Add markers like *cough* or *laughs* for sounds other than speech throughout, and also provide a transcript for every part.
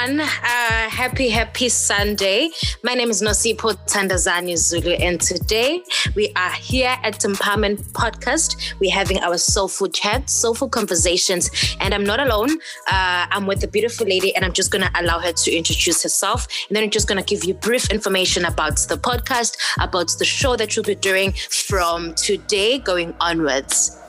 Everyone. Uh, happy, happy Sunday. My name is Nosipho Thandazani Zulu, and today we are here at Empowerment Podcast. We're having our soulful chat, soulful conversations, and I'm not alone. Uh, I'm with a beautiful lady, and I'm just going to allow her to introduce herself, and then I'm just going to give you brief information about the podcast, about the show that you'll be doing from today going onwards.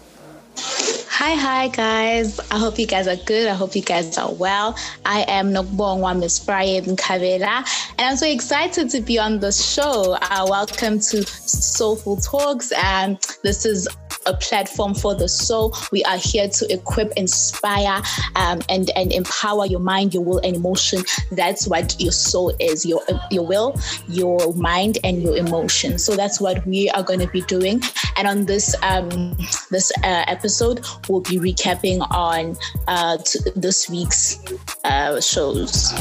Hi, hi, guys. I hope you guys are good. I hope you guys are well. I am Nokubongwa Miss Brian Kavela, and I'm so excited to be on the show. Uh, welcome to Soulful Talks, and this is a platform for the soul. We are here to equip, inspire, um, and and empower your mind, your will, and emotion. That's what your soul is. Your your will, your mind, and your emotion. So that's what we are going to be doing. And on this um, this uh, episode, we'll be recapping on uh, t- this week's uh, shows.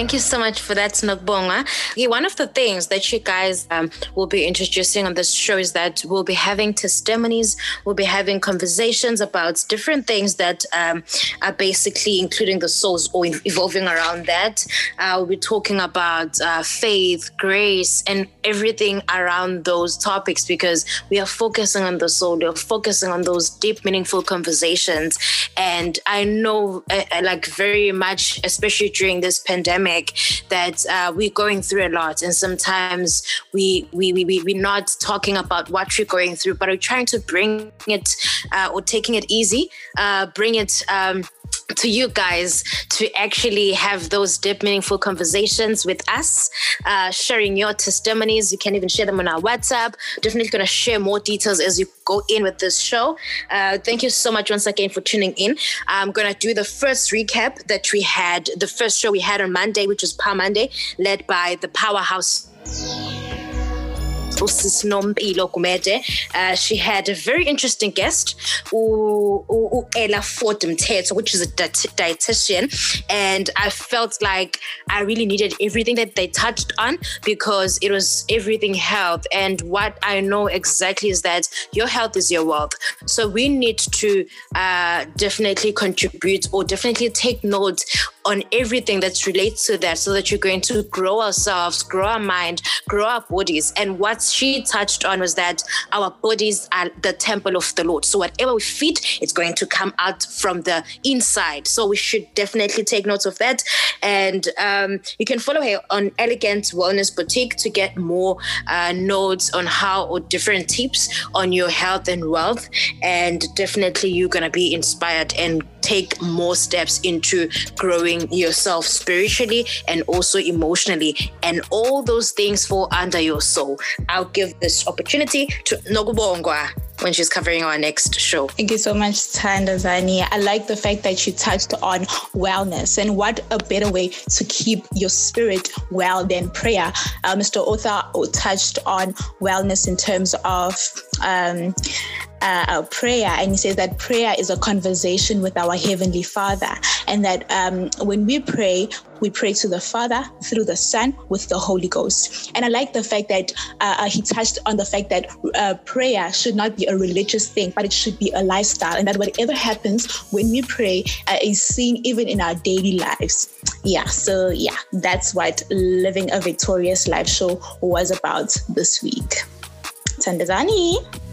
Thank you so much for that, Nokbonga. Yeah, one of the things that you guys um, will be introducing on this show is that we'll be having testimonies, we'll be having conversations about different things that um, are basically including the souls or evolving around that. Uh, we'll be talking about uh, faith, grace, and everything around those topics because we are focusing on the soul, we're focusing on those deep, meaningful conversations. And I know, uh, like, very much, especially during this pandemic pandemic that uh, we're going through a lot. And sometimes we, we, we, we, we're not talking about what we're going through but we're trying to bring it uh, or taking it easy uh, bring it um, to you guys to actually have those deep, meaningful conversations with us, uh, sharing your testimonies. You can even share them on our WhatsApp. Definitely going to share more details as you go in with this show. Uh, thank you so much once again for tuning in. I'm going to do the first recap that we had, the first show we had on Monday, which was Power Monday, led by the Powerhouse uSisinompilo Gumede. Uh, she had a very interesting guest, Ella Ford Mteto, which is a dietitian. And I felt like I really needed everything that they touched on because it was everything health. And what I know exactly is that your health is your wealth. So we need to uh, definitely contribute or definitely take note on everything that relates to that so that you're going to grow ourselves, grow our mind, grow our bodies. And what she touched on was that our bodies are the temple of the Lord. So whatever we feed, it's going to come out from the inside. So we should definitely take note of that. And um, you can follow her on Elegant Wellness Boutique to get more uh, notes on how or different tips on your health and wealth. And definitely you're going to be inspired and take more steps into growing yourself spiritually and also emotionally. And all those things fall under your soul. I'll give this opportunity to Nokubongwa when she's covering our next show. Thank you so much, Thandazani. I like the fact that you touched on wellness and what a better way to keep your spirit well than prayer. Uh, Mr. Author touched on wellness in terms of um, uh, prayer, and he says that prayer is a conversation with our Heavenly Father, and that um, when we pray, we pray to the Father through the Son with the Holy Ghost. And I like the fact that uh, uh, he touched on the fact that uh, prayer should not be a religious thing, but it should be a lifestyle, and that whatever happens when we pray uh, is seen even in our daily lives. Yeah, so yeah, that's what Living a Victorious Life show was about this week. Thandazani.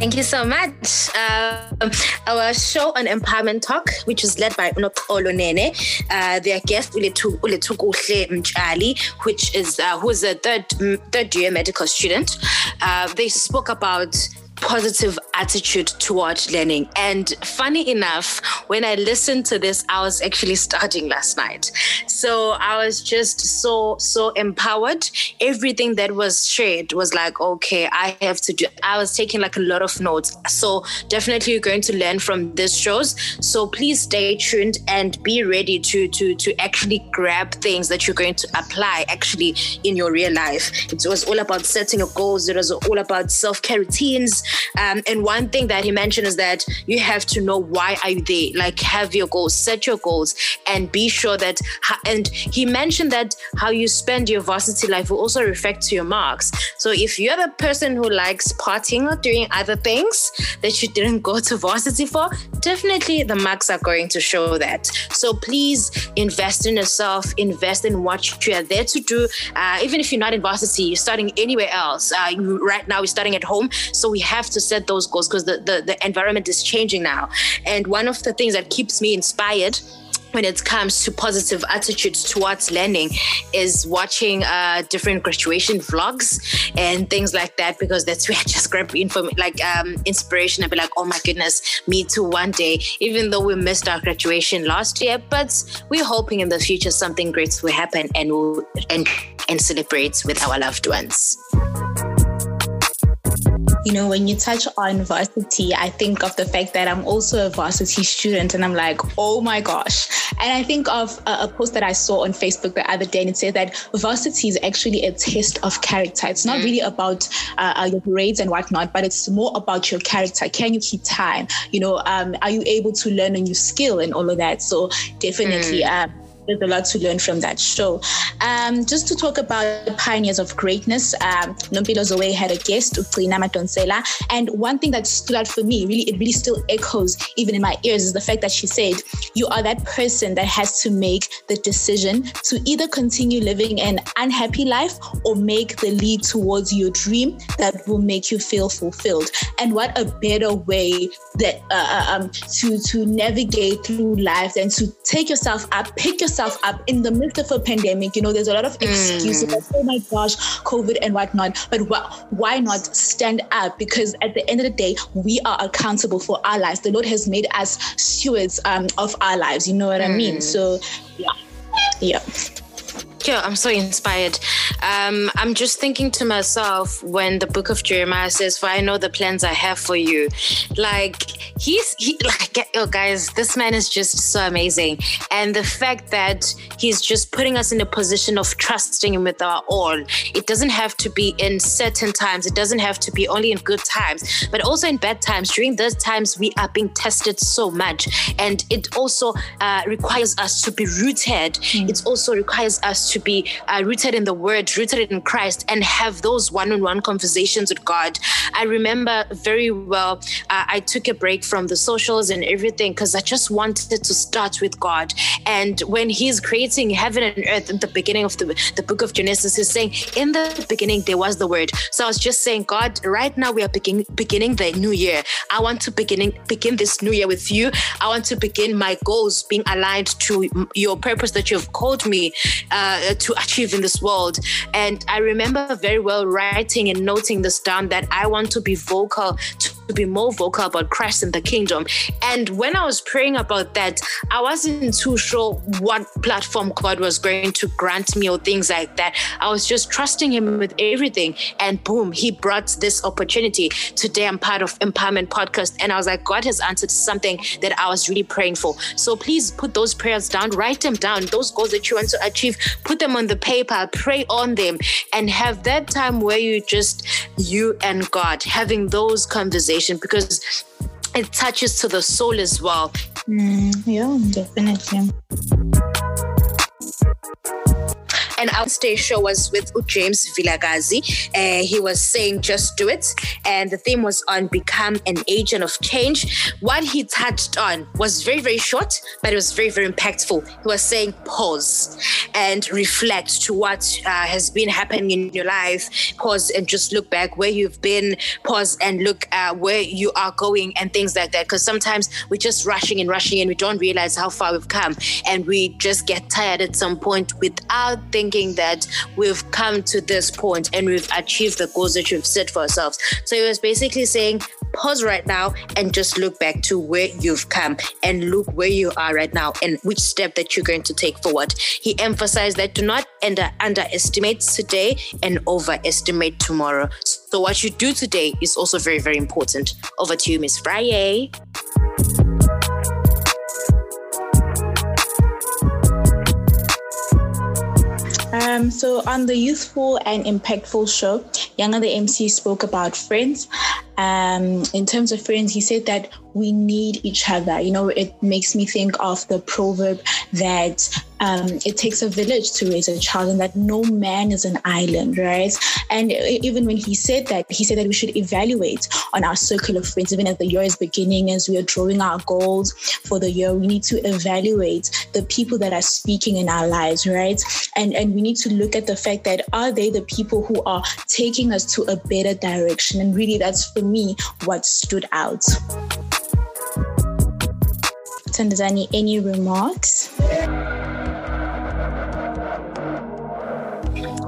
Thank you so much. Um, our show on Empowerment Talk, which is led by Unoxolo Nene, uh, their guest Uletukuhle Mchali, which is uh, who is a third third year medical student. Uh, they spoke about positive attitude toward learning. And funny enough, when I listened to this, I was actually studying last night. So I was just so, so empowered. Everything that was shared was like, okay, I have to do. I was taking like a lot of notes. So definitely you're going to learn from these shows. So please stay tuned and be ready to to to actually grab things that you're going to apply actually in your real life. It was all about setting your goals. It was all about self-care routines Um, and one thing that he mentioned is that you have to know why are you there. Like have your goals, set your goals, and be sure that. And he mentioned that how you spend your varsity life will also reflect to your marks. So if you're the person who likes partying or doing other things that you didn't go to varsity for, definitely the marks are going to show that. So please invest in yourself, invest in what you are there to do. Uh, even if you're not in varsity, you're starting anywhere else. Uh, right now, we're starting at home. So we have to set those goals because the, the, the environment is changing now. And one of the things that keeps me inspired when it comes to positive attitudes towards learning is watching uh, different graduation vlogs and things like that because that's *laughs* where I just grab inform like um, inspiration and be like, oh my goodness, me too one day. Even though we missed our graduation last year, but we're hoping in the future something great will happen and we'll and and celebrate with our loved ones you know, when you touch on varsity, I think of the fact that I'm also a varsity student and I'm like, oh my gosh. And I think of a, a post that I saw on Facebook the other day and it said that varsity is actually a test of character. It's not mm. really about uh, uh, your grades and whatnot, but it's more about your character. Can you keep time? You know, um, are you able to learn a new skill and all of that? So definitely, mm. um, there's a lot to learn from that show. Um, just to talk about pioneers of greatness, um, Nompilo Zoe had a guest, Uklina Madonsela, and one thing that stood out for me, really, it really still echoes even in my ears, is the fact that she said, "You are that person that has to make the decision to either continue living an unhappy life or make the lead towards your dream that will make you feel fulfilled." And what a better way that uh, uh um, to to navigate through life than to take yourself up, pick yourself yourself up in the midst of a pandemic. You know, there's a lot of excuses mm. like, oh my gosh, COVID and whatnot. But wh- why not stand up? Because at the end of the day, we are accountable for our lives. The Lord has made us stewards um, of our lives. You know what mm. I mean? Mm. So, yeah. Yeah. Yeah, I'm so inspired. Um, I'm just thinking to myself when the book of Jeremiah says, For I know the plans I have for you. Like, he's, he, *laughs* like, oh, guys, this man is just so amazing. And the fact that he's just putting us in a position of trusting him with our all. It doesn't have to be in certain times, it doesn't have to be only in good times, but also in bad times. During those times, we are being tested so much. And it also uh, requires us to be rooted. Mm. It also requires us to be uh, rooted in the word, rooted in Christ, and have those one on one conversations with God. I remember very well, uh, I took a break from the socials and everything because I just wanted to start with God. And when He's creating heaven and earth at the beginning of the, the book of Genesis, He's saying, In the beginning, there was the word. So I was just saying, God, right now we are begin, beginning the new year. I want to beginning, begin this new year with you. I want to begin my goals being aligned to your purpose that you have called me uh, uh, to achieve in this world. And I remember very well writing and noting this down that I want to be vocal to to be more vocal about Christ and the kingdom. And when I was praying about that, I wasn't too sure what platform God was going to grant me or things like that. I was just trusting Him with everything. And boom, He brought this opportunity. Today, I'm part of Empowerment Podcast. And I was like, God has answered something that I was really praying for. So please put those prayers down, write them down, those goals that you want to achieve, put them on the paper, pray on them, and have that time where you just, you and God, having those conversations because it touches to the soul as well. Mm, yeah, definitely. And our stage show was with James Vilakazi. Uh, he was saying, just do it. And the theme was on become an agent of change. What he touched on was very, very short, but it was very, very impactful. He was saying, pause and reflect to what uh, has been happening in your life. Pause and just look back where you've been. Pause and look at where you are going and things like that. Because sometimes we're just rushing and rushing and we don't realize how far we've come. And we just get tired at some point without thinking thinking that we've come to this point and we've achieved the goals that we've set for ourselves. So he was basically saying, pause right now and just look back to where you've come and look where you are right now and which step that you're going to take forward. He emphasized that do not under, underestimate today and overestimate tomorrow. So what you do today is also very, very important. Over to you, Miss Friday. Um, so on the youthful and impactful show, Younger the MC spoke about friends. um, in terms of friends, he said that we need each other. You know, it makes me think of the proverb that um, it takes a village to raise a child and that no man is an island, right? And even when he said that, he said that we should evaluate on our circle of friends, even as the year is beginning, as we are drawing our goals for the year, we need to evaluate the people that are speaking in our lives, right? And, and we need to look at the fact that are they the people who are taking us to a better direction? And really, that's for me what stood out. Thandazani, any remarks?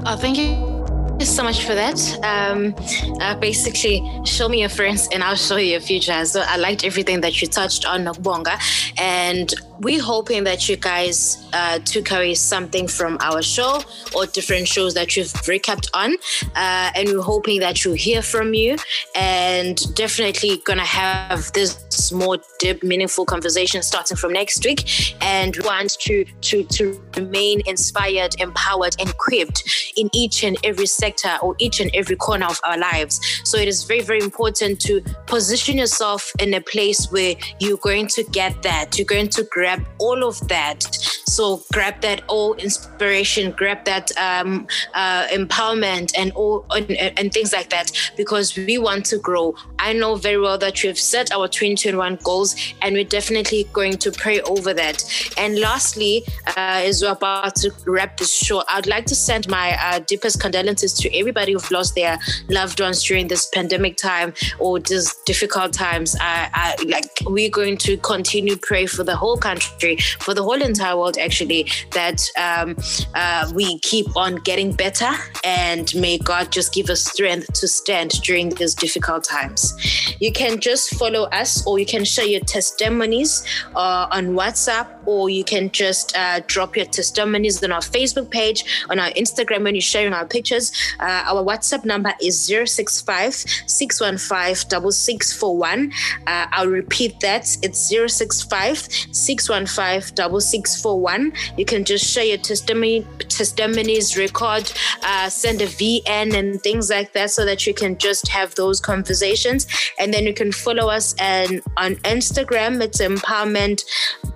Oh, thank you so much for that. Um, uh, basically, show me your friends and I'll show you your future. So I liked everything that you touched on, Nokbonga. And we're hoping that you guys uh, took away something from our show or different shows that you've recapped on. Uh, and we're hoping that you hear from you and definitely to have this more deep, meaningful conversation starting from next week. And we want to, to, to remain inspired, empowered, and equipped in each and every sector or each and every corner of our lives. So it is very, very important to position yourself in a place where you're going to get that. You're going to grab all of that. So grab that all inspiration, grab that um, uh, empowerment, and all and, and things like that because we want to grow. I know very well that we've set our 2021 goals, and we're definitely going to pray over that. And lastly, uh, as we're about to wrap this show, I'd like to send my uh, deepest condolences to everybody who've lost their loved ones during this pandemic time or these difficult times. I, I like we're going to continue pray for the whole country country, for the whole entire world, actually, that um, uh, we keep on getting better and may God just give us strength to stand during these difficult times. You can just follow us or you can share your testimonies uh, on WhatsApp or you can just uh, drop your testimonies on our Facebook page, on our Instagram when you're sharing our pictures. Uh, our WhatsApp number is 065 615 6641. Uh, I'll repeat that. It's 065 615 615 You can just share your testimony, testimonies, record, uh, send a VN and things like that so that you can just have those conversations. And then you can follow us and on Instagram, it's empowerment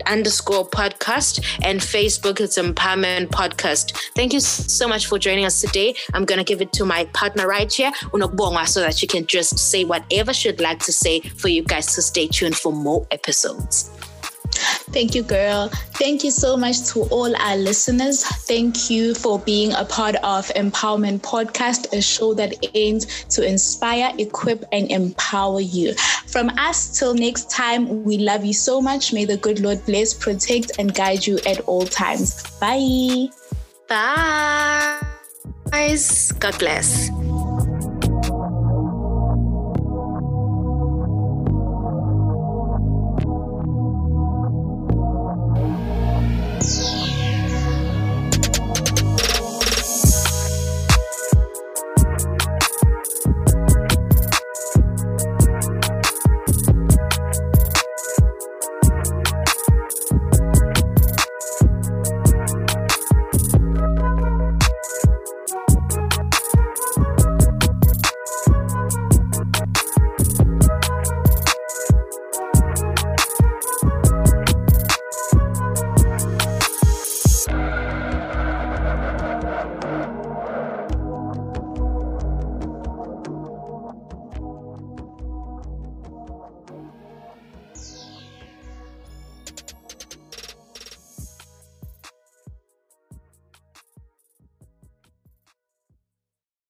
underscore podcast and Facebook, it's empowerment podcast. Thank you so much for joining us today. I'm going to give it to my partner right here, Unokbonga, so that you can just say whatever she'd like to say for you guys to stay tuned for more episodes. Thank you, girl. Thank you so much to all our listeners. Thank you for being a part of Empowerment Podcast, a show that aims to inspire, equip, and empower you. From us till next time, we love you so much. May the good Lord bless, protect, and guide you at all times. Bye. Bye. Guys, God bless.